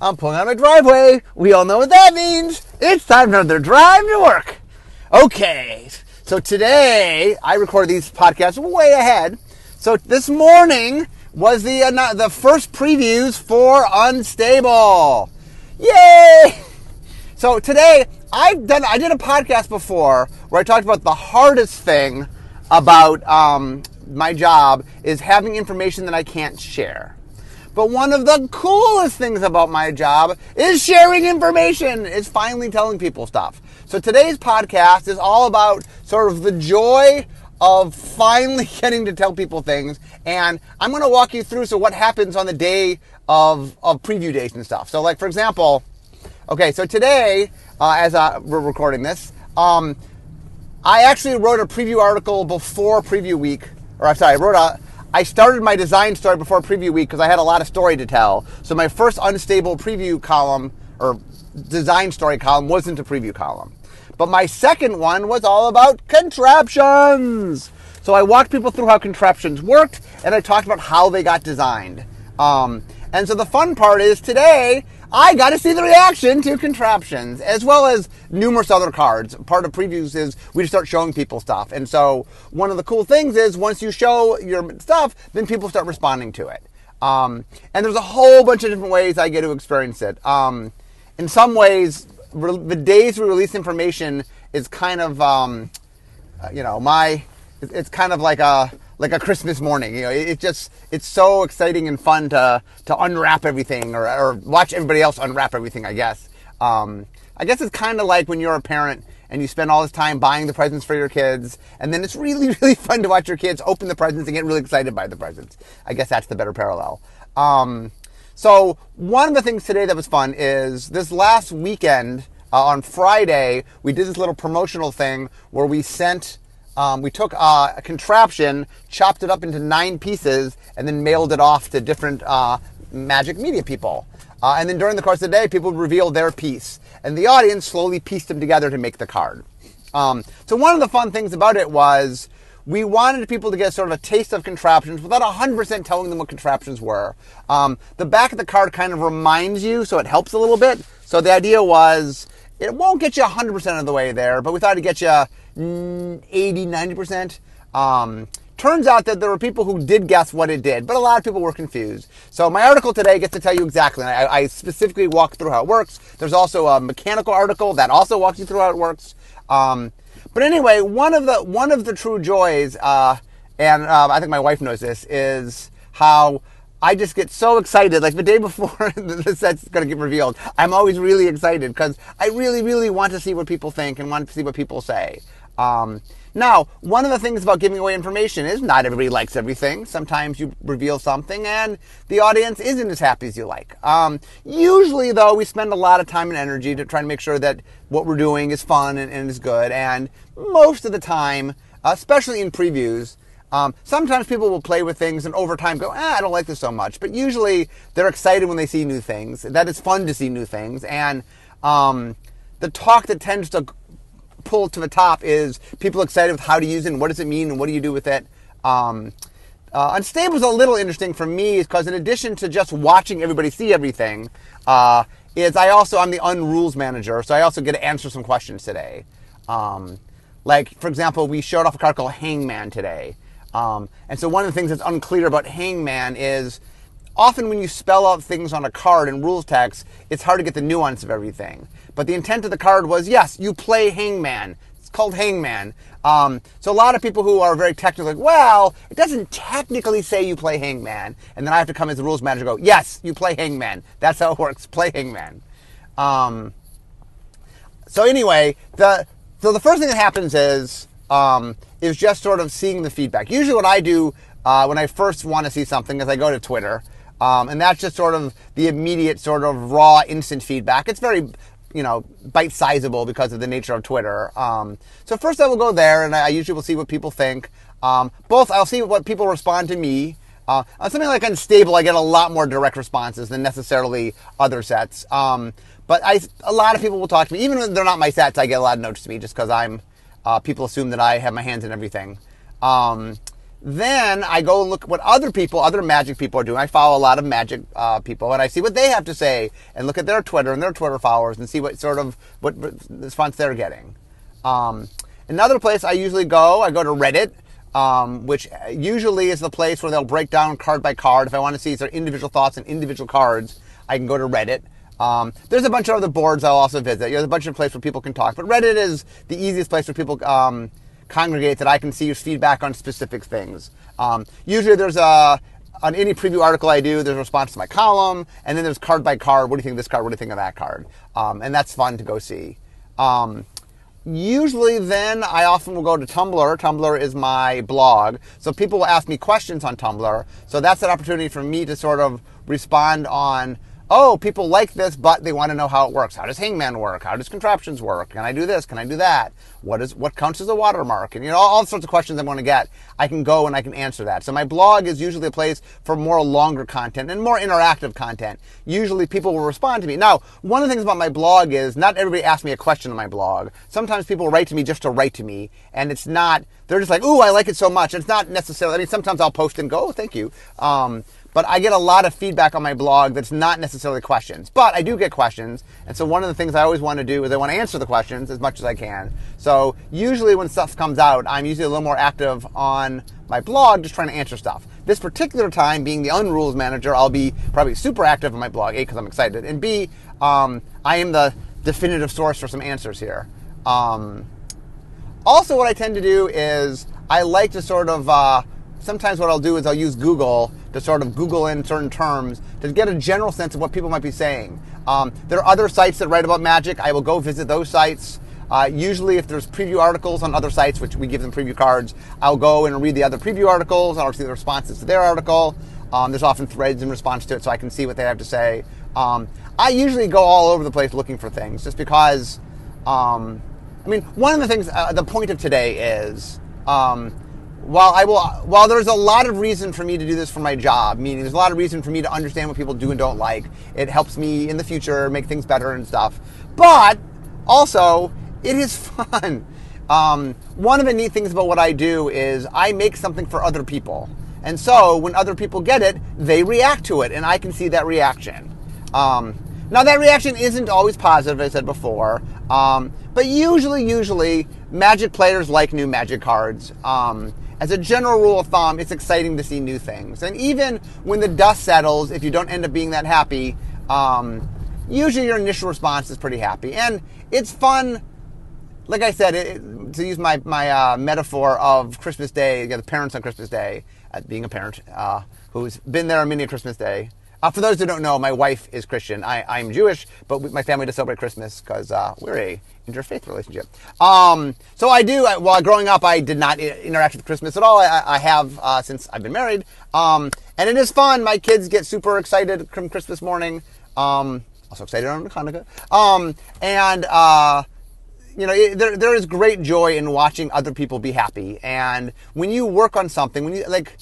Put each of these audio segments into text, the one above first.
I'm pulling out my driveway. We all know what that means. It's time for another drive to work. Okay, so today I recorded these podcasts way ahead. So this morning was the uh, the first previews for Unstable. Yay! So today I've done I did a podcast before where I talked about the hardest thing about um, my job is having information that I can't share. But one of the coolest things about my job is sharing information, is finally telling people stuff. So today's podcast is all about sort of the joy of finally getting to tell people things. And I'm going to walk you through so what happens on the day of, of preview days and stuff. So like, for example, okay, so today, uh, as uh, we're recording this, um, I actually wrote a preview article before preview week, or I'm sorry, I wrote a, I started my design story before preview week because I had a lot of story to tell. So my first unstable preview column or design story column wasn't a preview column. But my second one was all about contraptions. So I walked people through how contraptions worked and I talked about how they got designed. Um, and so the fun part is today I got to see the reaction to contraptions as well as numerous other cards. Part of previews is we just start showing people stuff. And so one of the cool things is once you show your stuff, then people start responding to it. Um, and there's a whole bunch of different ways I get to experience it. Um, in some ways, re- the days we release information is kind of, um, uh, you know, my, it's kind of like a, like a Christmas morning. You know, it, it, just it's so exciting and fun to to unwrap everything or, or watch everybody else unwrap everything. I guess. Um, I guess it's kind of like when you're a parent and you spend all this time buying the presents for your kids, and then it's really really fun to watch your kids open the presents and get really excited by the presents. I guess that's the better parallel. Um, so one of the things today that was fun is this last weekend uh, on Friday we did this little promotional thing where we sent um, we took uh, a contraption, chopped it up into nine pieces, and then mailed it off to different uh, magic media people. Uh, and then during the course of the day, people would reveal their piece, and the audience slowly pieced them together to make the card. Um, so one of the fun things about it was we wanted people to get sort of a taste of contraptions without 100% telling them what contraptions were. Um, the back of the card kind of reminds you, so it helps a little bit. So the idea was it won't get you 100% of the way there, but we thought it'd get you 80, 90%. Um, turns out that there were people who did guess what it did, but a lot of people were confused. So my article today gets to tell you exactly. I, I specifically walk through how it works. There's also a mechanical article that also walks you through how it works. Um, but anyway, one of the one of the true joys, uh, and uh, I think my wife knows this, is how I just get so excited. Like the day before the set's going to get revealed, I'm always really excited because I really, really want to see what people think and want to see what people say. Um, now, one of the things about giving away information is not everybody likes everything. Sometimes you reveal something and the audience isn't as happy as you like. Um, usually, though, we spend a lot of time and energy to try to make sure that what we're doing is fun and, and is good. And most of the time, especially in previews, um, sometimes people will play with things and over time go, ah, I don't like this so much. But usually they're excited when they see new things. That it's fun to see new things. And um, the talk that tends to pull to the top is people excited with how to use it and what does it mean and what do you do with it. Um, uh, Unstable is a little interesting for me because in addition to just watching everybody see everything, uh, is I also I'm the unrules manager, so I also get to answer some questions today. Um, like for example, we showed off a card called Hangman today, um, and so one of the things that's unclear about Hangman is often when you spell out things on a card in rules text, it's hard to get the nuance of everything. But the intent of the card was, yes, you play Hangman. It's called Hangman. Um, so a lot of people who are very technical, like, well, it doesn't technically say you play Hangman. And then I have to come as the rules manager and go, yes, you play Hangman. That's how it works. Play Hangman. Um, so anyway, the so the first thing that happens is um, is just sort of seeing the feedback. Usually, what I do uh, when I first want to see something is I go to Twitter, um, and that's just sort of the immediate, sort of raw, instant feedback. It's very you know, bite sizable because of the nature of Twitter. Um, so first I will go there and I usually will see what people think. Um, both I'll see what people respond to me. Uh, on something like Unstable, I get a lot more direct responses than necessarily other sets. Um, but I, a lot of people will talk to me, even when they're not my sets. I get a lot of notes to me just because I'm. Uh, people assume that I have my hands in everything. Um, Then I go and look what other people, other magic people are doing. I follow a lot of magic uh, people, and I see what they have to say, and look at their Twitter and their Twitter followers, and see what sort of what response they're getting. Um, another place I usually go, I go to Reddit, um, which usually is the place where they'll break down card by card. If I want to see their individual thoughts and individual cards, I can go to Reddit. Um, there's a bunch of other boards I'll also visit. There's a bunch of places where people can talk, but Reddit is the easiest place where people um, congregate that I can see your feedback on specific things. Um, usually there's a on any preview article I do, there's a response to my column, and then there's card by card. What do you think of this card? What do you think of that card? Um, and that's fun to go see. Um, usually then I often will go to Tumblr. Tumblr is my blog. So people will ask me questions on Tumblr. So that's an opportunity for me to sort of respond on oh, people like this, but they want to know how it works. How does Hangman work? How does contraptions work? Can I do this? Can I do that? What is what counts as a watermark? And you know, all, sorts of questions i'm going to get. I can go and I can answer that. So my blog is usually a place for more longer content and more interactive content. Usually people will respond to me. Now, one of the things about my blog is not everybody asks me a question on my blog. Sometimes people write to me just to write to me, and it's not. They're just like, "Ooh, I like it so much." It's not necessarily. I mean, sometimes I'll post and go, oh, "Thank you." Um, but I get a lot of feedback on my blog that's not necessarily questions. But I do get questions. And so one of the things I always want to do is I want to answer the questions as much as I can. So usually when stuff comes out, I'm usually a little more active on my blog just trying to answer stuff. This particular time, being the Unrules manager, I'll be probably super active on my blog, A, because I'm excited, and B, um, I am the definitive source for some answers here. Um, also, what I tend to do is I like to sort of uh, sometimes what I'll do is I'll use Google to sort of Google in certain terms to get a general sense of what people might be saying. Um, there are other sites that write about magic. I will go visit those sites. Uh, usually, if there's preview articles on other sites, which we give them preview cards, I'll go and read the other preview articles. I'll see the responses to their article. Um, there's often threads in response to it, so I can see what they have to say. Um, I usually go all over the place looking for things, just because. Um, I mean, one of the things, uh, the point of today is um, while I will, while there's a lot of reason for me to do this for my job, meaning there's a lot of reason for me to understand what people do and don't like. It helps me in the future make things better and stuff. But also, it is fun. Um, one of the neat things about what I do is I make something for other people. And so when other people get it, they react to it, and I can see that reaction. Um, now, that reaction isn't always positive, as I said before, um, but usually, usually, Magic players like new Magic cards. Um, as a general rule of thumb, it's exciting to see new things. And even when the dust settles, if you don't end up being that happy, um, usually your initial response is pretty happy. And it's fun, like I said, it, to use my, my uh, metaphor of Christmas Day, you know, the parents on Christmas Day, uh, being a parent uh, who's been there on many a Christmas Day. Uh, for those who don't know, my wife is Christian. I, am Jewish, but we, my family does celebrate Christmas because uh, we're a interfaith relationship. Um, so I do. I, while growing up, I did not interact with Christmas at all. I, I have uh, since I've been married, um, and it is fun. My kids get super excited from Christmas morning. Um, also excited on Hanukkah. Um, and uh, you know, it, there there is great joy in watching other people be happy. And when you work on something, when you like.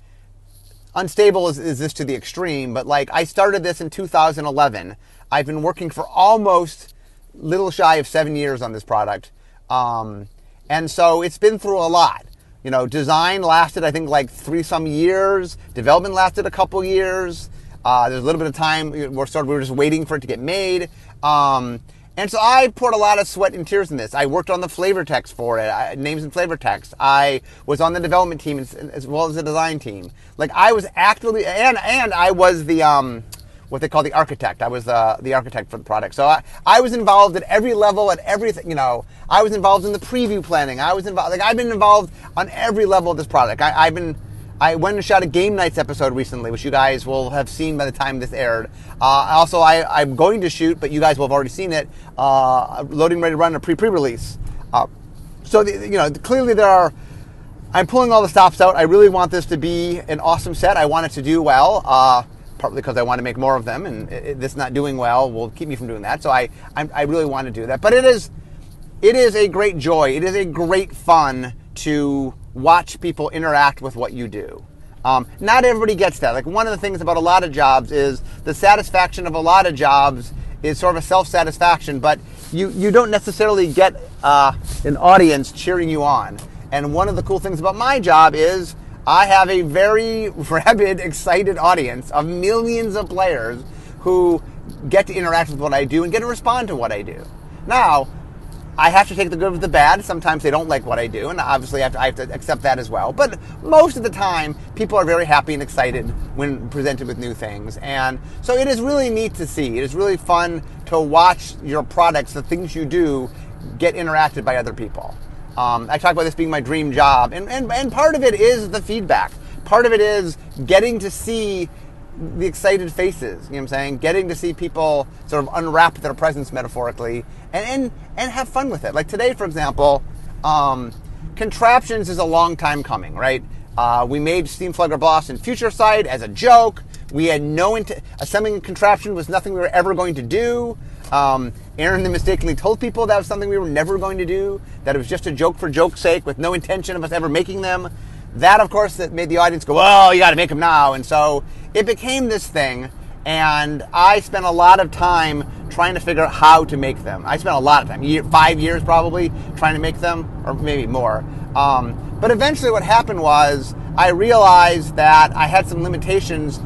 Unstable is, is this to the extreme, but like I started this in 2011. I've been working for almost little shy of seven years on this product. Um, and so it's been through a lot. You know, design lasted, I think, like three some years. Development lasted a couple years. Uh, there's a little bit of time. We're sort of, we were just waiting for it to get made. Um, and so I poured a lot of sweat and tears in this. I worked on the flavor text for it, I, names and flavor text. I was on the development team as, as, well as the design team. Like I was actively, and and I was the um, what they call the architect. I was uh, the architect for the product. So I, I was involved at every level, at everything, you know, I was involved in the preview planning. I was involved, like, I've been involved on every level of this product. I, have been, I went and shot a Game Nights episode recently, which you guys will have seen by the time this aired. Uh, also, I, am going to shoot, but you guys will have already seen it, uh, loading ready to run a pre pre release. Uh, so, the, you know, clearly there are, I'm pulling all the stops out. I really want this to be an awesome set. I want it to do well. Uh, partly because I want to make more of them, and it, this not doing well will keep me from doing that. So I, I, I really want to do that. But it is, it is a great joy. It is a great fun to watch people interact with what you do. Um, not everybody gets that. Like one of the things about a lot of jobs is the satisfaction of a lot of jobs is sort of a self-satisfaction, but you, you don't necessarily get uh, an audience cheering you on. And one of the cool things about my job is I have a very rabid, excited audience of millions of players who get to interact with what I do and get to respond to what I do. Now, I have to take the good with the bad. Sometimes they don't like what I do, and obviously I have, to, I have, to, accept that as well. But most of the time, people are very happy and excited when presented with new things. And so it is really neat to see. It is really fun to watch your products, the things you do, get interacted by other people. Um, I talk about this being my dream job, and, and, and part of it is the feedback. Part of it is getting to see the excited faces, you know what I'm saying? Getting to see people sort of unwrap their presents metaphorically and, and, and have fun with it. Like today, for example, um, Contraptions is a long time coming, right? Uh, we made Steamflogger Boss in Future Sight as a joke. We had no int- assembling a contraption was nothing we were ever going to do. Um, Aaron then mistakenly told people that was something we were never going to do. That it was just a joke for joke's sake, with no intention of us ever making them. That, of course, that made the audience go, "Oh, you got to make them now." And so it became this thing, and I spent a lot of time trying to figure out how to make them. I spent a lot of time, year, five years probably, trying to make them, or maybe more. Um, but eventually, what happened was I realized that I had some limitations.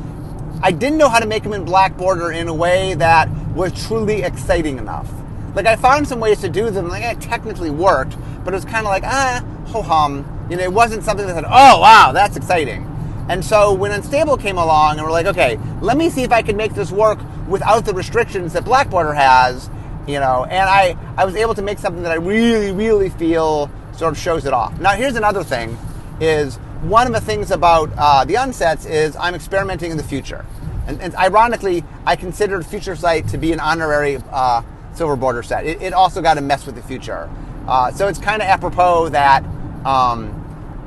I didn't know how to make them in black border in a way that was truly exciting enough. Like I found some ways to do them, like it technically worked, but it was kind of like ah, ho hum. You know, it wasn't something that said, oh wow, that's exciting. And so when Unstable came along and we're like, okay, let me see if I can make this work without the restrictions that Black Border has, you know, and I, I was able to make something that I really, really feel sort of shows it off. Now here's another thing is one of the things about uh, the unsets is I'm experimenting in the future. And, and, ironically, I considered Future Sight to be an honorary uh, silver border set. It, it, also got to mess with the future. Uh, so it's kind of apropos that um,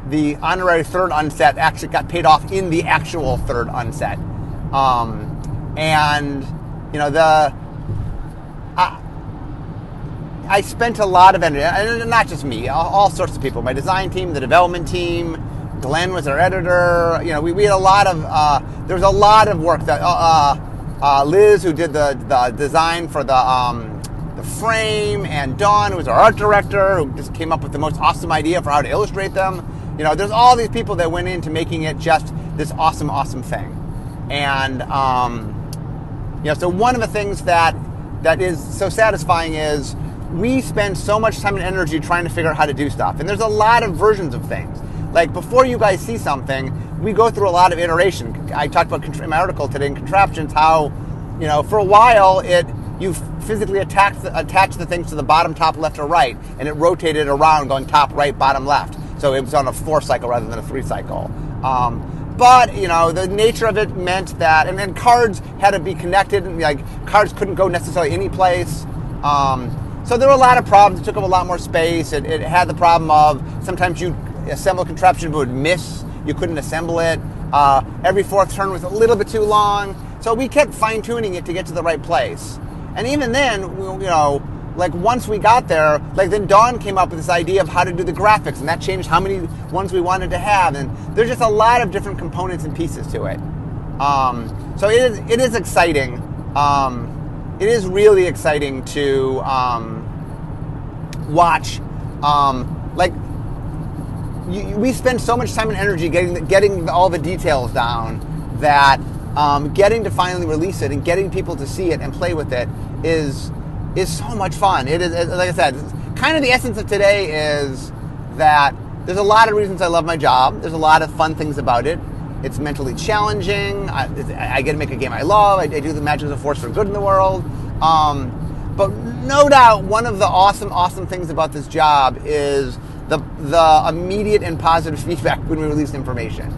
the honorary third unset actually got paid off in the actual third unset. Um, and, you know, the. I, I spent a lot of energy, and not just me, all, sorts of people. My design team, the development team, Glenn was our editor. You know, we, we had a lot of, uh, there was a lot of work that, uh, uh, uh Liz, who did the, the design for the, um, the frame, and Dawn, who was our art director, who just came up with the most awesome idea for how to illustrate them. You know, there's all these people that went into making it just this awesome, awesome thing. And, um, you know, so one of the things that that is so satisfying is we spend so much time and energy trying to figure out how to do stuff. And there's a lot of versions of things. Like before you guys see something, we go through a lot of iteration. I talked about in my article today in contraptions how, you know, for a while it you physically attach the, attach the things to the bottom, top, left, or right, and it rotated around going top, right, bottom, left. So it was on a four cycle rather than a three cycle. Um, but you know the nature of it meant that, and then cards had to be connected, and like cards couldn't go necessarily any place. Um, so there were a lot of problems. It took up a lot more space. It, it had the problem of sometimes you assemble a contraption but would miss. You couldn't assemble it. Uh, every fourth turn was a little bit too long. So we kept fine tuning it to get to the right place. And even then, you know, like once we got there, like then Dawn came up with this idea of how to do the graphics, and that changed how many ones we wanted to have. And there's just a lot of different components and pieces to it. Um, so it is it is exciting. Um, it is really exciting to um, watch. Um, like you, we spend so much time and energy getting getting all the details down that um, getting to finally release it and getting people to see it and play with it is is so much fun. It is, like I said, kind of the essence of today is that there's a lot of reasons I love my job. There's a lot of fun things about it. It's mentally challenging. I, I get to make a game I love. I, I, do the magic of force for good in the world. Um, but no doubt, one of the awesome, awesome things about this job is the the immediate and positive feedback when we release information.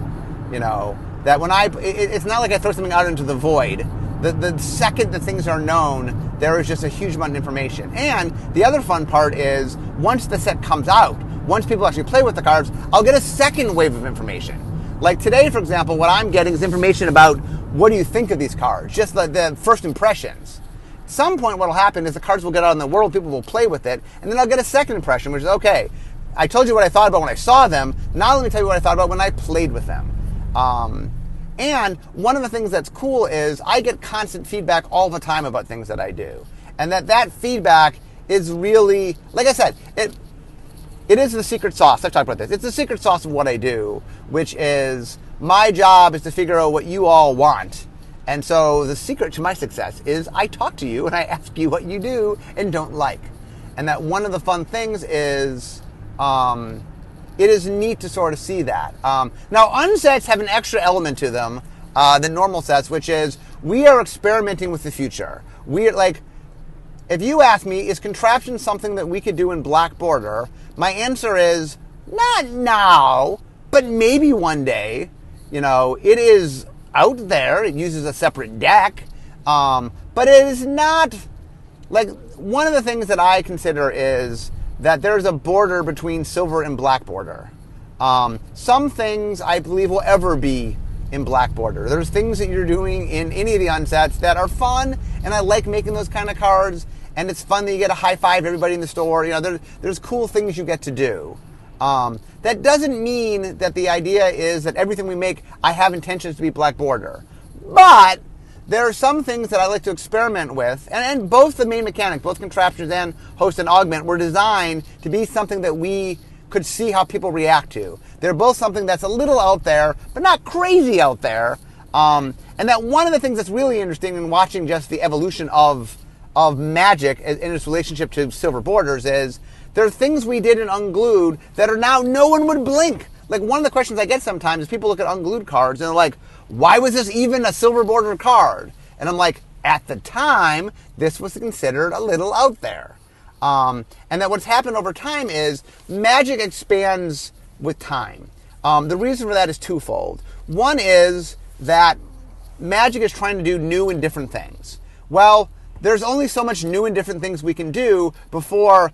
You know that when I, it, it's not like I throw something out into the void the, the second that things are known, there is just a huge amount of information. And the other fun part is once the set comes out, once people actually play with the cards, I'll get a second wave of information. Like today, for example, what I'm getting is information about what do you think of these cards, just the, the first impressions. At some point, what will happen is the cards will get out in the world, people will play with it, and then I'll get a second impression, which is okay. I told you what I thought about when I saw them. Now let me tell you what I thought about when I played with them. Um, and one of the things that's cool is I get constant feedback all the time about things that I do. And that that feedback is really, like I said, it, it is the secret sauce. I've talked about this. It's the secret sauce of what I do, which is my job is to figure out what you all want. And so the secret to my success is I talk to you and I ask you what you do and don't like. And that one of the fun things is um, it is neat to sort of see that. Um, now, unsets have an extra element to them uh, than normal sets, which is we are experimenting with the future. We are like, if you ask me, is contraption something that we could do in Black Border? My answer is not now, but maybe one day. You know, it is out there. It uses a separate deck, um, but it is not like one of the things that I consider is that there's a border between silver and black border. Um, some things I believe will ever be in black border. There's things that you're doing in any of the unsets that are fun, and I like making those kind of cards. And it's fun that you get a high five everybody in the store. You know, there, there's cool things you get to do. Um, that doesn't mean that the idea is that everything we make, I have intentions to be black border. But there are some things that I like to experiment with, and, and both the main mechanics, both contraptions and host and augment, were designed to be something that we could see how people react to. They're both something that's a little out there, but not crazy out there. Um, and that one of the things that's really interesting in watching just the evolution of of magic in its relationship to silver borders is there are things we did in unglued that are now no one would blink. Like one of the questions I get sometimes is people look at unglued cards and they're like, why was this even a silver border card? And I'm like, at the time, this was considered a little out there. Um, and that what's happened over time is magic expands with time. Um, the reason for that is twofold. One is that magic is trying to do new and different things. Well, there's only so much new and different things we can do before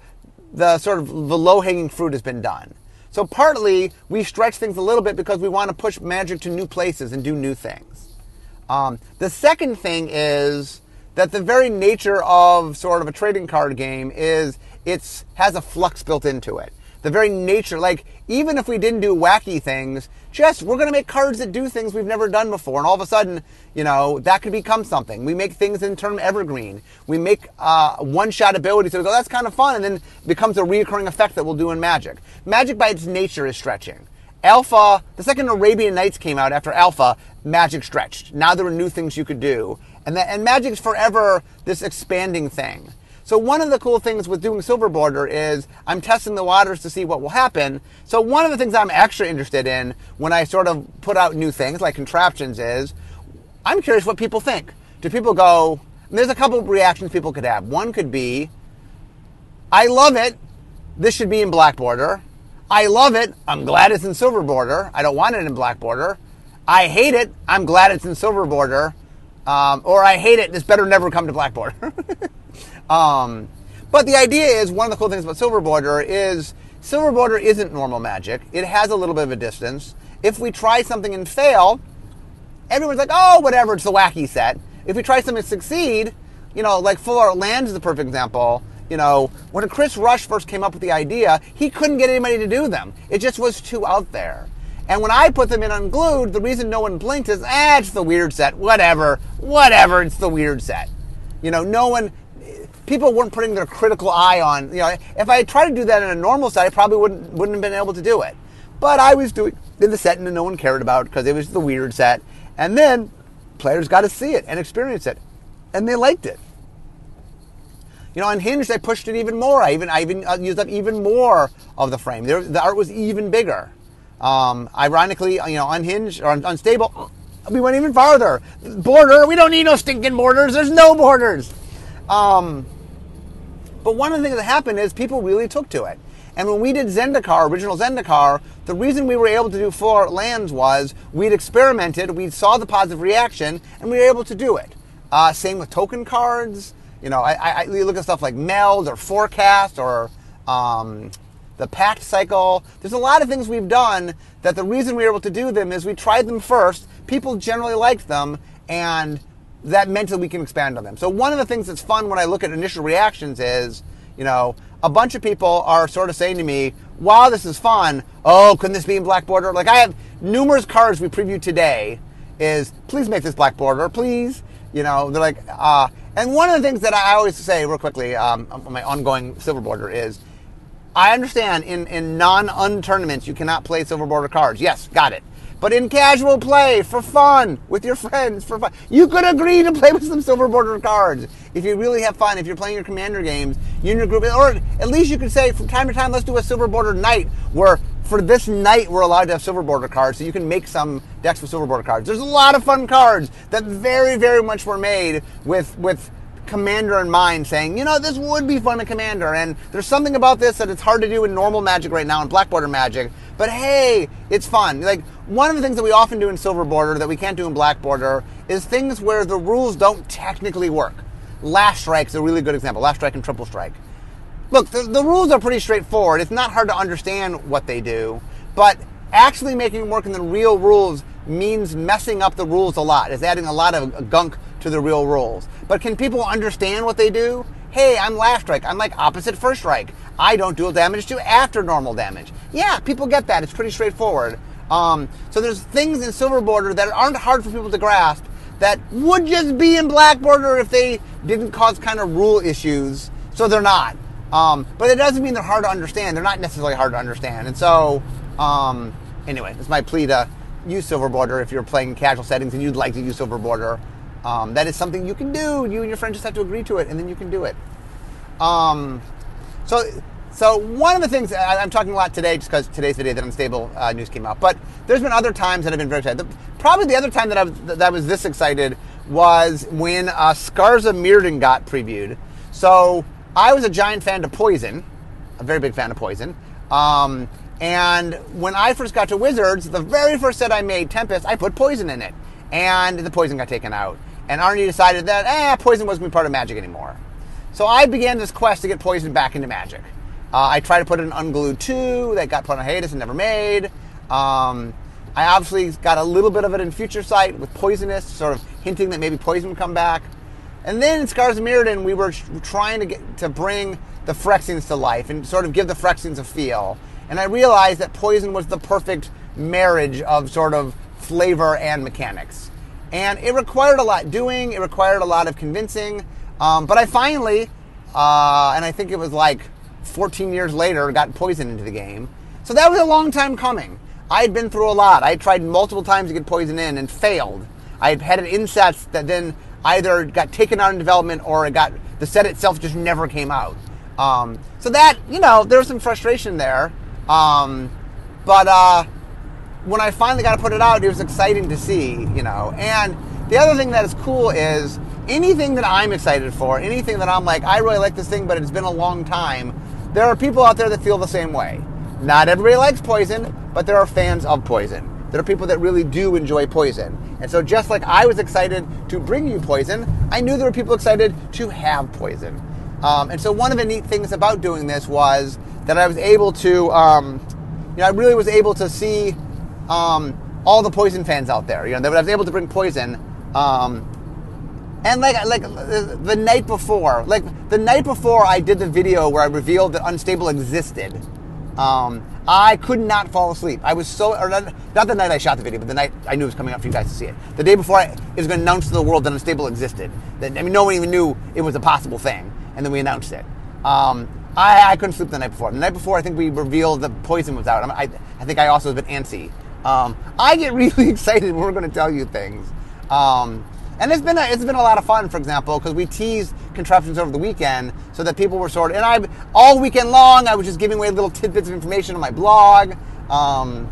the sort of the low hanging fruit has been done. So partly we stretch things a little bit because we want to push magic to new places and do new things. Um, the second thing is that the very nature of sort of a trading card game is it has a flux built into it the very nature, like even if we didn't do wacky things, just we're going to make cards that do things we've never done before, and all of a sudden, you know, that could become something. We make things in term evergreen. We make uh, one-shot abilities, so we go, that's kind of fun, and then it becomes a reoccurring effect that we'll do in Magic. Magic by its nature is stretching. Alpha, the second Arabian Nights came out after Alpha, Magic stretched. Now there were new things you could do, and that, and Magic's forever this expanding thing. So one of the cool things with doing silver border is I'm testing the waters to see what will happen. So one of the things I'm extra interested in when I sort of put out new things like contraptions is I'm curious what people think. Do people go, there's a couple of reactions people could have. One could be, I love it. This should be in black border. I love it. I'm glad it's in silver border. I don't want it in black border. I hate it. I'm glad it's in silver border. Um, or I hate it. This better never come to black border. Um, but the idea is one of the cool things about Silver Border is Silver Border isn't normal magic. It has a little bit of a distance. If we try something and fail, everyone's like, oh, whatever, it's the wacky set. If we try something and succeed, you know, like Full Art Lands is a perfect example. You know, when Chris Rush first came up with the idea, he couldn't get anybody to do them. It just was too out there. And when I put them in unglued, the reason no one blinked is, ah, it's the weird set. Whatever. Whatever. It's the weird set. You know, no one, people weren't putting their critical eye on. You know, if I had tried to do that in a normal set, I probably wouldn't wouldn't have been able to do it. But I was doing in the set and no one cared about because it, it was the weird set. And then players got to see it and experience it, and they liked it. You know, on Unhinged, I pushed it even more. I even I even uh, used up even more of the frame. There, the art was even bigger. Um, ironically, you know, Unhinged or Unstable, we went even farther. Border, we don't need no stinking borders. There's no borders. Um, but one of the things that happened is people really took to it. And when we did Zendikar, original Zendikar, the reason we were able to do art lands was we'd experimented, we saw the positive reaction, and we were able to do it. Uh, same with token cards. You know, I, I, I look at stuff like Meld or Forecast or um, the Pact Cycle. There's a lot of things we've done that the reason we were able to do them is we tried them first. People generally liked them, and that that we can expand on them. So one of the things that's fun when I look at initial reactions is, you know, a bunch of people are sort of saying to me, wow, this is fun. Oh, couldn't this be in black border? Like I have numerous cards we previewed today is please make this black border, please. You know, they're like, uh, and one of the things that I always say real quickly um, on my ongoing silver border is I understand in, in non-un tournaments you cannot play silver border cards. Yes, got it. But in casual play, for fun, with your friends, for fun, you could agree to play with some silver border cards. If you really have fun, if you're playing your commander games, you and your group, or at least you could say from time to time, let's do a silver border night where for this night we're allowed to have silver border cards, so you can make some decks with silver border cards. There's a lot of fun cards that very, very much were made with with Commander in mind, saying, you know, this would be fun in Commander, and there's something about this that it's hard to do in normal Magic right now, in Black Border Magic. But hey, it's fun. Like one of the things that we often do in Silver Border that we can't do in Black Border is things where the rules don't technically work. Last Strike is a really good example. Last Strike and Triple Strike. Look, the, the rules are pretty straightforward. It's not hard to understand what they do, but actually making them work in the real rules means messing up the rules a lot. It's adding a lot of gunk to the real rules. But can people understand what they do? Hey, I'm last strike. I'm like opposite first strike. I don't deal damage to after normal damage. Yeah, people get that. It's pretty straightforward. Um, so there's things in silver border that aren't hard for people to grasp that would just be in black border if they didn't cause kind of rule issues. So they're not. Um, but it doesn't mean they're hard to understand. They're not necessarily hard to understand. And so, um, anyway, it's my plea to use silver border if you're playing casual settings and you'd like to use silver border. Um, that is something you can do. You and your friend just have to agree to it, and then you can do it. Um, so, so one of the things I, am talking a lot today, just because today's the day that Unstable uh, news came out. But there's been other times that I've been very excited. The, probably the other time that I was that I was this excited was when uh, Scars of Mirrodin got previewed. So I was a giant fan of Poison, a very big fan of Poison. Um, and when I first got to Wizards, the very first set I made, Tempest, I put Poison in it, and the Poison got taken out. And Arnie decided that, eh, Poison wasn't going to be part of Magic anymore. So I began this quest to get Poison back into Magic. Uh, I tried to put it in Unglued 2, that got put on hiatus and never made. Um, I obviously got a little bit of it in Future Sight with Poisonous, sort of hinting that maybe Poison would come back. And then in Scars of Mirrodin, we were trying to get to bring the Phyrexians to life and sort of give the Phyrexians a feel. And I realized that Poison was the perfect marriage of sort of flavor and mechanics. And it required a lot doing, it required a lot of convincing. Um, but I finally, uh, and I think it was like 14 years later, got Poison into the game. So that was a long time coming. I had been through a lot. I tried multiple times to get Poison in and failed. I had had an insets that then either got taken out in development or it got the set itself just never came out. Um, so that you know there was some frustration there, um, but uh, when I finally got to put it out, it was exciting to see. You know, and the other thing that is cool is anything that I'm excited for, anything that I'm like, I really like this thing, but it's been a long time. There are people out there that feel the same way. Not everybody likes poison, but there are fans of poison. There are people that really do enjoy poison. And so, just like I was excited to bring you poison, I knew there were people excited to have poison. Um, and so, one of the neat things about doing this was that I was able to, um, you know, I really was able to see um, all the poison fans out there. You know, that I was able to bring poison. Um, and like like the night before, like the night before I did the video where I revealed that Unstable existed. Um, I could not fall asleep. I was so, or not, not, the night I shot the video, but the night I knew it was coming up for you guys to see it. The day before I, it was going to announce to the world that Unstable existed. That, I mean, no one even knew it was a possible thing, and then we announced it. Um, I, I, couldn't sleep the night before. The night before, I think we revealed the poison was out. I, I think I also was a bit antsy. Um, I get really excited when we're going to tell you things. Um, and it's been a, it's been a lot of fun, for example, because we teased contraptions over the weekend so that people were sort of, and I, all weekend long, I was just giving away little tidbits of information on my blog. Um,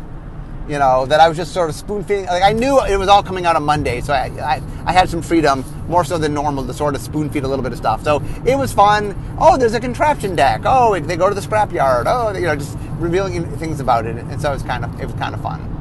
you know, that I was just sort of spoon feeding. Like I knew it was all coming out on Monday, so I, I, I, had some freedom, more so than normal, to sort of spoon feed a little bit of stuff. So it was fun. Oh, there's a contraption deck. Oh, they go to the scrapyard. Oh, you know, just revealing things about it, and so it was kind of it was kind of fun.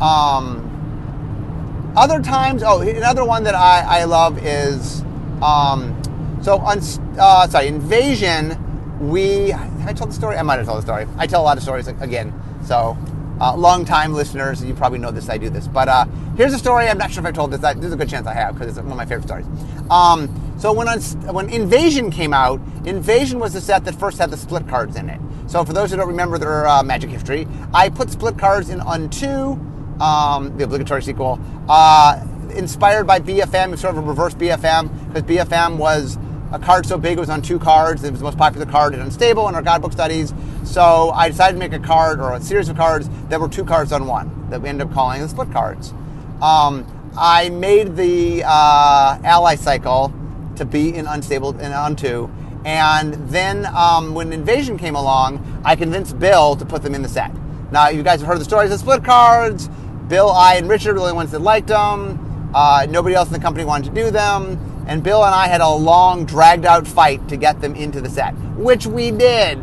Um, other times, oh, another one that I, I love is, um, so on, uh, sorry, Invasion, we, have I told the story? I might have told the story. I tell a lot of stories again, so uh, long time listeners, you probably know this, I do this. But uh, here's a story, I'm not sure if I told this, there's a good chance I have, because it's one of my favorite stories. Um, so when, when Invasion came out, Invasion was the set that first had the split cards in it. So for those who don't remember their uh, Magic history, I put split cards in Un2, um, the obligatory sequel, uh, inspired by BFM, sort of a reverse BFM, because BFM was a card so big it was on two cards. It was the most popular card in Unstable in our guidebook studies. So I decided to make a card or a series of cards that were two cards on one that we ended up calling the split cards. Um, I made the uh, ally cycle to be in Unstable and on two. And then um, when Invasion came along, I convinced Bill to put them in the set. Now, you guys have heard the stories of split cards. Bill, I, and Richard were the only ones that liked them. Uh, nobody else in the company wanted to do them. And Bill and I had a long, dragged out fight to get them into the set, which we did.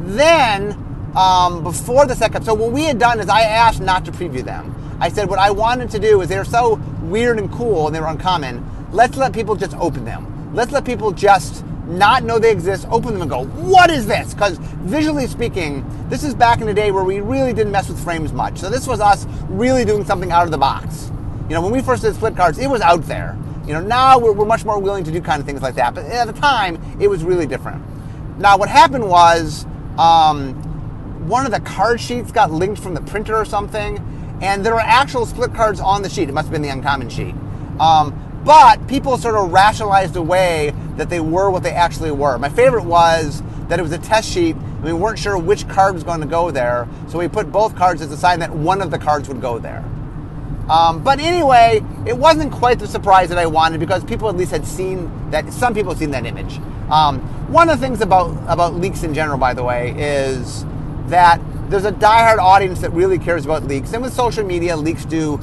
Then, um, before the second, so what we had done is I asked not to preview them. I said what I wanted to do is they're so weird and cool and they were uncommon. Let's let people just open them. Let's let people just not know they exist, open them and go, what is this? Because visually speaking, this is back in the day where we really didn't mess with frames much. So this was us really doing something out of the box. You know, when we first did split cards, it was out there. You know, now we're, we're much more willing to do kind of things like that. But at the time, it was really different. Now, what happened was um, one of the card sheets got linked from the printer or something, and there were actual split cards on the sheet. It must have been the uncommon sheet. Um, but people sort of rationalized away that they were what they actually were. My favorite was that it was a test sheet and we weren't sure which card was going to go there, so we put both cards as a sign that one of the cards would go there. Um, but anyway, it wasn't quite the surprise that I wanted because people at least had seen that. Some people had seen that image. Um, one of the things about about leaks in general, by the way, is that there's a diehard audience that really cares about leaks, and with social media, leaks do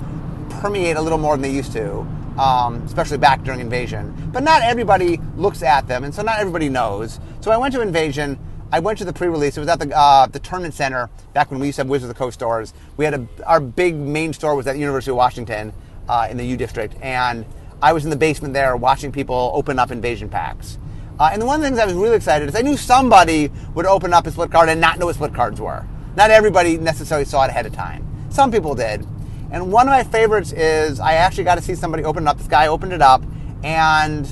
permeate a little more than they used to um, especially back during Invasion. But not everybody looks at them, and so not everybody knows. So I went to Invasion. I went to the pre-release. It was at the uh, the tournament center back when we used to have Wizards of the Coast stores. We had a, our big main store was at the University of Washington uh, in the U District, and I was in the basement there watching people open up Invasion packs. Uh, and one of the things I was really excited is I knew somebody would open up a split card and not know what split cards were. Not everybody necessarily saw it ahead of time. Some people did. And one of my favorites is I actually got to see somebody open it up. This guy opened it up, and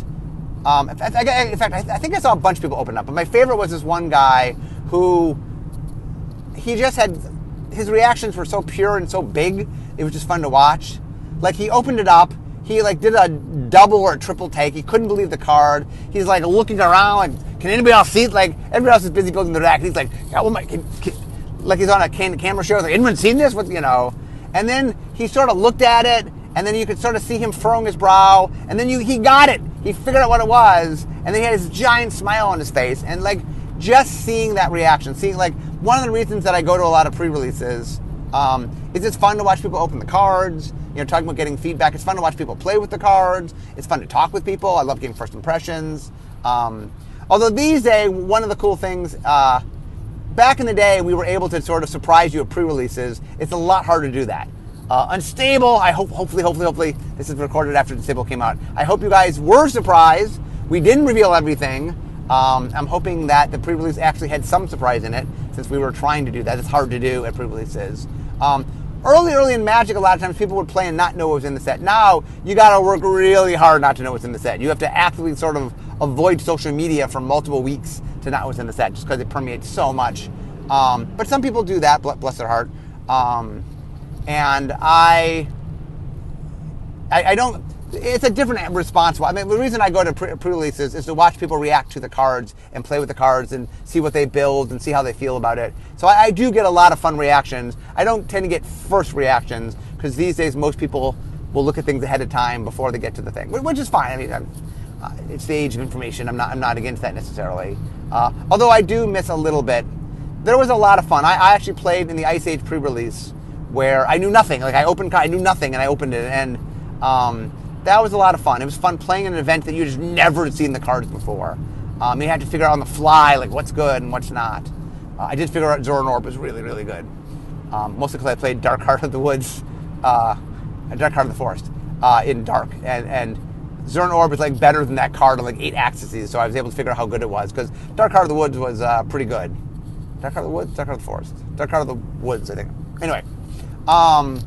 um, in fact, I think I saw a bunch of people open it up. But my favorite was this one guy who he just had his reactions were so pure and so big. It was just fun to watch. Like he opened it up, he like did a double or a triple take. He couldn't believe the card. He's like looking around, like, can anybody else see it? Like everybody else is busy building the deck. He's like, my, can, can, like he's on a camera show. Like anyone seen this? What you know? And then he sort of looked at it, and then you could sort of see him furrowing his brow, and then you, he got it. He figured out what it was, and then he had this giant smile on his face, and like just seeing that reaction, seeing like one of the reasons that I go to a lot of pre-releases um, is it's fun to watch people open the cards. You know, talking about getting feedback. It's fun to watch people play with the cards. It's fun to talk with people. I love getting first impressions. Um, although these days, one of the cool things. Uh, back in the day, we were able to sort of surprise you at pre-releases. It's a lot harder to do that. Uh, unstable. I hope, hopefully, hopefully, hopefully, this is recorded after Unstable came out. I hope you guys were surprised. We didn't reveal everything. Um, I'm hoping that the pre-release actually had some surprise in it, since we were trying to do that. It's hard to do at pre-releases. Um, early, early in Magic, a lot of times people would play and not know what was in the set. Now you got to work really hard not to know what's in the set. You have to actively sort of avoid social media for multiple weeks to not know what's in the set, just because it permeates so much. Um, but some people do that, bless their heart. Um, and I, I, I, don't. It's a different response. I mean, the reason I go to pre-releases is to watch people react to the cards and play with the cards and see what they build and see how they feel about it. So I, I do get a lot of fun reactions. I don't tend to get first reactions because these days most people will look at things ahead of time before they get to the thing, which is fine. I mean, uh, it's the age of information. I'm not. I'm not against that necessarily. Uh, although I do miss a little bit. There was a lot of fun. I, I actually played in the Ice Age pre-release where I knew nothing. Like I opened, I knew nothing, and I opened it, and um, that was a lot of fun. It was fun playing an event that you just never seen the cards before. Um, you had to figure out on the fly like what's good and what's not. Uh, I did figure out Zuran Orb was really, really good. Um, mostly because I played Dark Heart of the Woods, uh, Dark Heart of the Forest uh, in Dark, and and Zuran Orb is like better than that card on like eight axes, so I was able to figure out how good it was because Dark Heart of the Woods was uh, pretty good. Dark Heart of the Woods, Dark Heart of the Forest, Dark Heart of the Woods, I think. Anyway, um,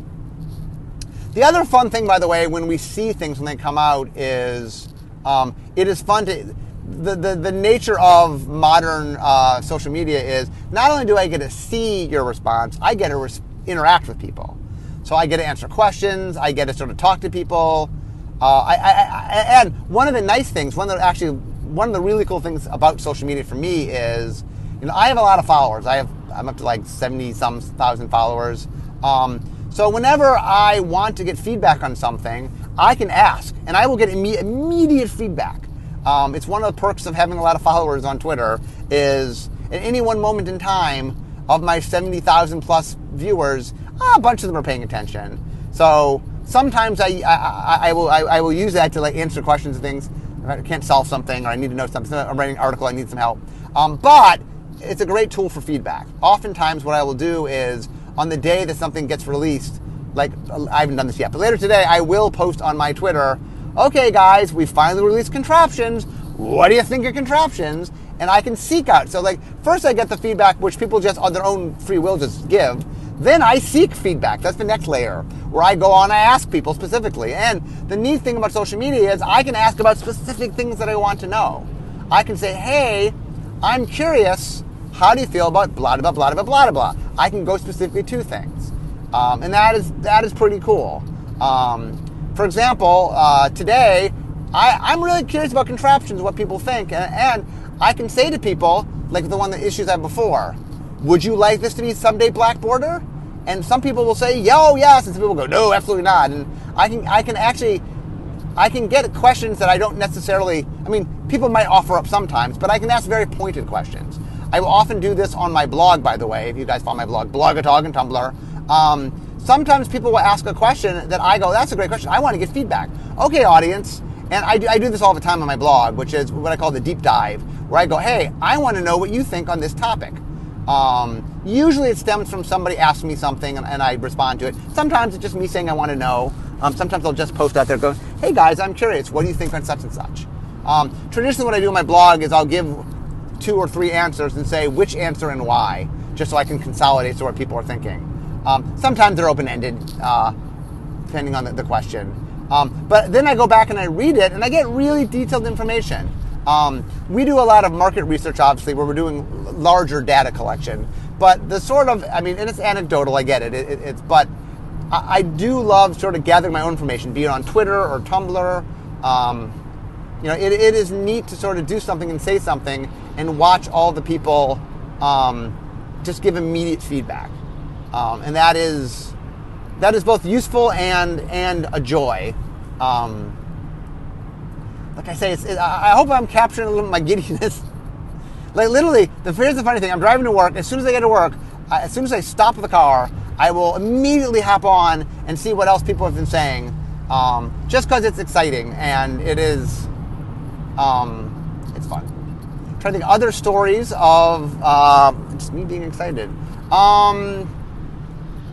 the other fun thing, by the way, when we see things when they come out is um, it is fun to. The, the, the nature of modern uh, social media is not only do I get to see your response, I get to res- interact with people. So I get to answer questions, I get to sort of talk to people. Uh, I, I, I, and one of the nice things, one of the actually one of the really cool things about social media for me is, you know, I have a lot of followers. I have I'm up to like seventy some thousand followers. Um, so whenever I want to get feedback on something, I can ask, and I will get imme- immediate feedback. Um, it's one of the perks of having a lot of followers on Twitter. Is at any one moment in time of my seventy thousand plus viewers, a bunch of them are paying attention. So sometimes I, I, I will I, I, will use that to like answer questions and things. I can't solve something or I need to know something. I'm writing an article. I need some help. Um, but it's a great tool for feedback. Oftentimes, what I will do is on the day that something gets released, like I haven't done this yet, but later today I will post on my Twitter. Okay, guys, we finally released contraptions. What do you think of contraptions? And I can seek out. So, like, first I get the feedback, which people just on their own free will just give. Then I seek feedback. That's the next layer where I go on I ask people specifically. And the neat thing about social media is I can ask about specific things that I want to know. I can say, hey, I'm curious. How do you feel about blah blah blah blah blah blah? I can go specifically to things, um, and that is that is pretty cool. Um, for example, uh, today I, am really curious about contraptions, what people think, and, and I can say to people like the one the issues I before. Would you like this to be someday black border? And some people will say, "Yo, yes," and some people go, "No, absolutely not." And I can I can actually I can get questions that I don't necessarily. I mean, people might offer up sometimes, but I can ask very pointed questions. I will often do this on my blog, by the way. If you guys follow my blog, Blogatog and Tumblr. Um, sometimes people will ask a question that I go, "That's a great question. I want to get feedback." Okay, audience. And I do, I do this all the time on my blog, which is what I call the deep dive, where I go, "Hey, I want to know what you think on this topic." Um, usually it stems from somebody asking me something and, and, I respond to it. Sometimes it's just me saying I want to know. Um, sometimes I'll just post out there going, hey guys, I'm curious. What do you think on such and such? Um, traditionally, what I do in my blog is I'll give two or three answers and say which answer and why, just so I can consolidate to what people are thinking. Um, sometimes they're open ended, uh, depending on the, the question. Um, but then I go back and I read it and I get really detailed information. Um, we do a lot of market research, obviously, where we're doing larger data collection. But the sort of, I mean, and it's anecdotal, I get it. it, it it's, but I, I, do love sort of gathering my own information, be it on Twitter or Tumblr. Um, you know, it, it is neat to sort of do something and say something and watch all the people um, just give immediate feedback, um, and that is that is both useful and and a joy. Um, like I say, it, I hope I'm capturing a little of my giddiness. like literally, the here's the funny thing: I'm driving to work. As soon as I get to work, I, as soon as I stop the car, I will immediately hop on and see what else people have been saying, um, just because it's exciting and it is, um, it's fun. Trying to think other stories of uh, just me being excited. Um,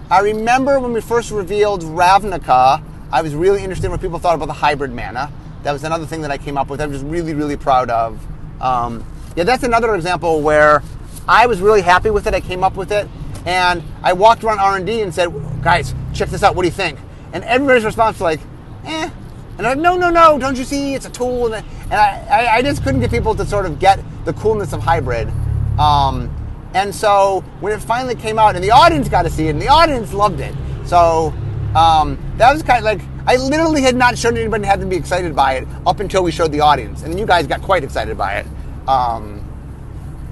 I remember when we first revealed Ravnica, I was really interested in what people thought about the hybrid mana. That was another thing that I came up with. I'm just really, really proud of. Um, yeah, that's another example where I was really happy with it. I came up with it, and I walked around R&D and said, "Guys, check this out. What do you think?" And everybody's response was like, "Eh." And I'm like, "No, no, no! Don't you see? It's a tool." And I, I just couldn't get people to sort of get the coolness of hybrid. Um, and so when it finally came out, and the audience got to see it, and the audience loved it. So um, that was kind of like I literally had not shown anybody had to be excited by it up until we showed the audience, and then you guys got quite excited by it. Um,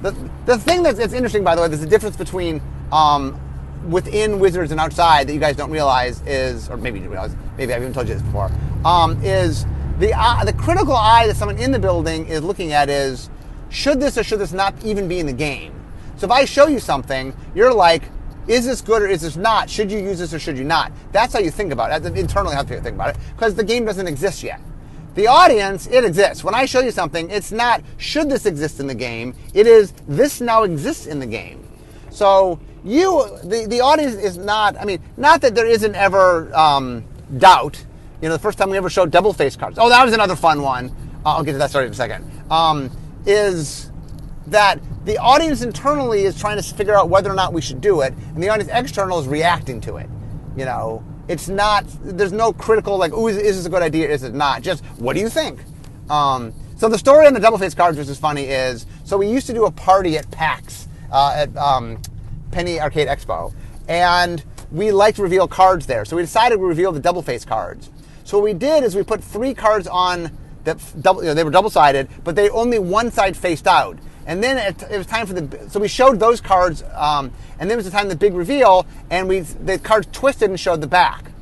the, the thing that's, that's interesting, by the way, there's a difference between um, within Wizards and outside that you guys don't realize is, or maybe you realize, maybe I've even told you this before, um, is the uh, the critical eye that someone in the building is looking at is should this or should this not even be in the game. So if I show you something, you're like, is this good or is this not? Should you use this or should you not? That's how you think about it. That's internally how you think about it because the game doesn't exist yet. The audience, it exists. When I show you something, it's not should this exist in the game. It is this now exists in the game. So you, the, the audience is not. I mean, not that there isn't ever um, doubt. You know, the first time we ever showed double face cards. Oh, that was another fun one. Uh, I'll get to that story in a second. Um, is that the audience internally is trying to figure out whether or not we should do it, and the audience external is reacting to it. You know, it's not. There's no critical like, "Ooh, is, is this a good idea? Is it not?" Just what do you think? Um, so the story on the double face cards, which is funny, is so we used to do a party at PAX uh, at um, Penny Arcade Expo, and we liked to reveal cards there. So we decided we reveal the double face cards. So what we did is we put three cards on that double, you know, they were double sided, but they only one side faced out. And then it, it was time for the so we showed those cards, um, and then was the time the big reveal, and we the cards twisted and showed the back.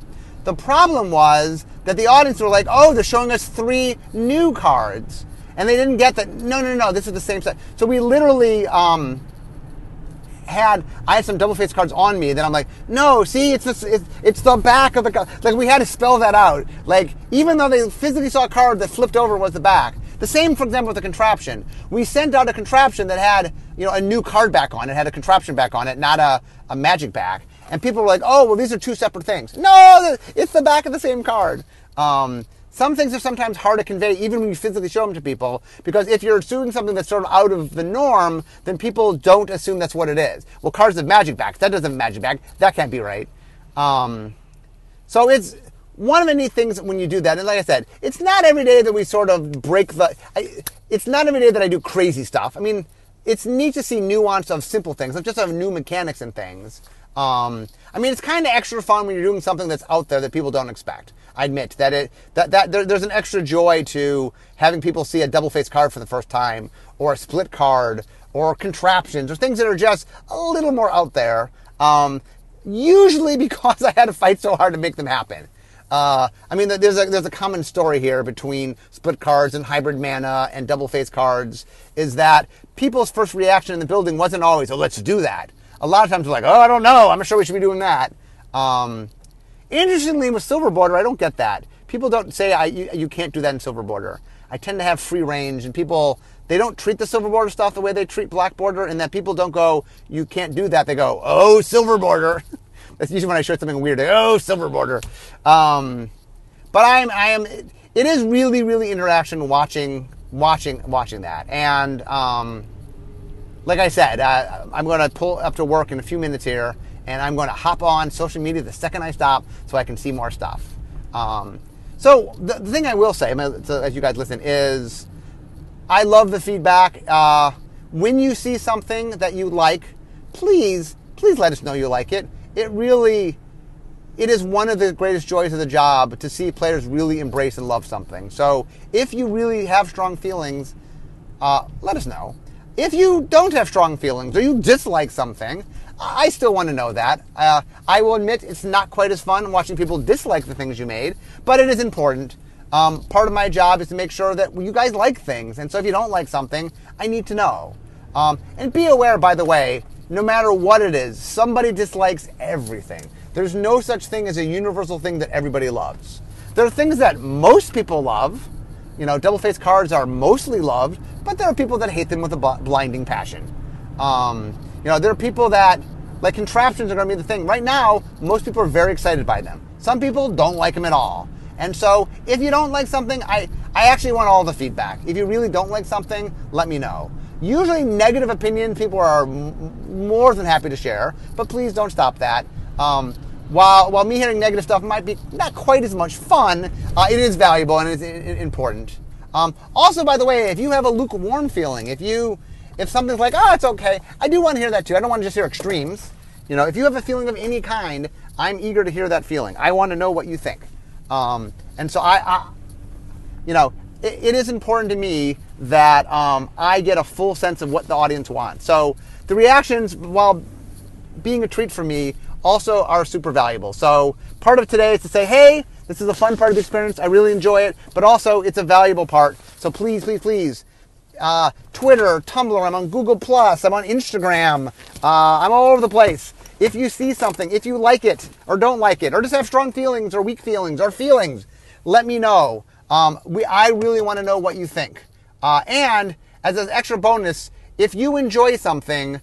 The problem was that the audience were like, "Oh, they're showing us three new cards," and they didn't get that. No, no, no, this is the same set. So we literally. Um, had I had some double face cards on me, then I'm like, no, see, it's this, it's, it's the back of the card. Like we had to spell that out. Like even though they physically saw a card that flipped over was the back, the same, for example, with the contraption. We sent out a contraption that had, you know, a new card back on it, had a contraption back on it, not a, a magic back. And people were like, oh, well, these are two separate things. No, it's the back of the same card. Um, some things are sometimes hard to convey even when you physically show them to people because if you're assuming something that's sort of out of the norm, then people don't assume that's what it is. Well, cards have magic backs. That doesn't have magic back. That can't be right. Um, so it's one of the neat things when you do that, and like I said, it's not every day that we sort of break the. I, it's not every day that I do crazy stuff. I mean, it's neat to see nuance of simple things, just of new mechanics and things. Um, I mean, it's kind of extra fun when you're doing something that's out there that people don't expect. I admit that it that that there, there's an extra joy to having people see a double face card for the first time, or a split card, or contraptions, or things that are just a little more out there. Um, usually because I had to fight so hard to make them happen. Uh, I mean, there's a there's a common story here between split cards and hybrid mana and double face cards is that people's first reaction in the building wasn't always, "Oh, let's do that." A lot of times they're like, "Oh, I don't know. I'm not sure we should be doing that." Um, interestingly, with silver border, I don't get that. People don't say I, you, you can't do that in silver border. I tend to have free range, and people they don't treat the silver border stuff the way they treat black border, and that people don't go, "You can't do that." They go, "Oh, silver border." That's usually when I show something weird. Like, oh, silver border. Um, but I'm, I am. It is really, really interaction watching, watching, watching that. And um, like I said, uh, I'm going to pull up to work in a few minutes here, and I'm going to hop on social media the second I stop, so I can see more stuff. Um, so the, the, thing I will say, as you guys listen, is I love the feedback. Uh, when you see something that you like, please, please let us know you like it it really it is one of the greatest joys of the job to see players really embrace and love something. So if you really have strong feelings, uh, let us know. If you don't have strong feelings or you dislike something, I still want to know that. Uh, I will admit it's not quite as fun watching people dislike the things you made, but it is important. Um, part of my job is to make sure that you guys like things, and so if you don't like something, I need to know. Um, and be aware, by the way, no matter what it is, somebody dislikes everything. There's no such thing as a universal thing that everybody loves. There are things that most people love. You know, double faced cards are mostly loved, but there are people that hate them with a blinding passion. Um, you know, there are people that, like contraptions are going to be the thing. Right now, most people are very excited by them. Some people don't like them at all. And so, if you don't like something, I, I actually want all the feedback. If you really don't like something, let me know. Usually, negative opinion people are m- more than happy to share, but please don't stop that. Um, while while me hearing negative stuff might be not quite as much fun, uh, it is valuable and it's important. Um, also, by the way, if you have a lukewarm feeling, if you if something's like, oh, it's okay, I do want to hear that too. I don't want to just hear extremes. You know, if you have a feeling of any kind, I'm eager to hear that feeling. I want to know what you think. Um, and so I, I, you know, it, it is important to me that um, I get a full sense of what the audience wants. So the reactions, while being a treat for me, also are super valuable. So part of today is to say, hey, this is a fun part of the experience. I really enjoy it, but also it's a valuable part. So please, please, please, uh, Twitter, Tumblr, I'm on Google Plus, I'm on Instagram, uh, I'm all over the place. If you see something, if you like it or don't like it, or just have strong feelings or weak feelings or feelings, let me know. Um, we, I really want to know what you think. Uh, and as an extra bonus, if you enjoy something,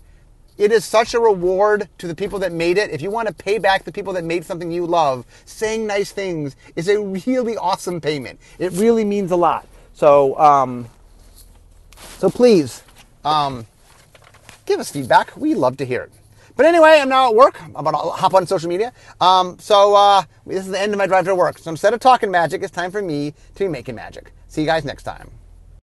it is such a reward to the people that made it. If you want to pay back the people that made something you love, saying nice things is a really awesome payment. It really means a lot. So, um, so please, um, give us feedback. We love to hear it. But anyway, I'm now at work. I'm about to hop on social media. Um, so uh, this is the end of my drive to work. So instead of talking magic, it's time for me to be making magic. See you guys next time.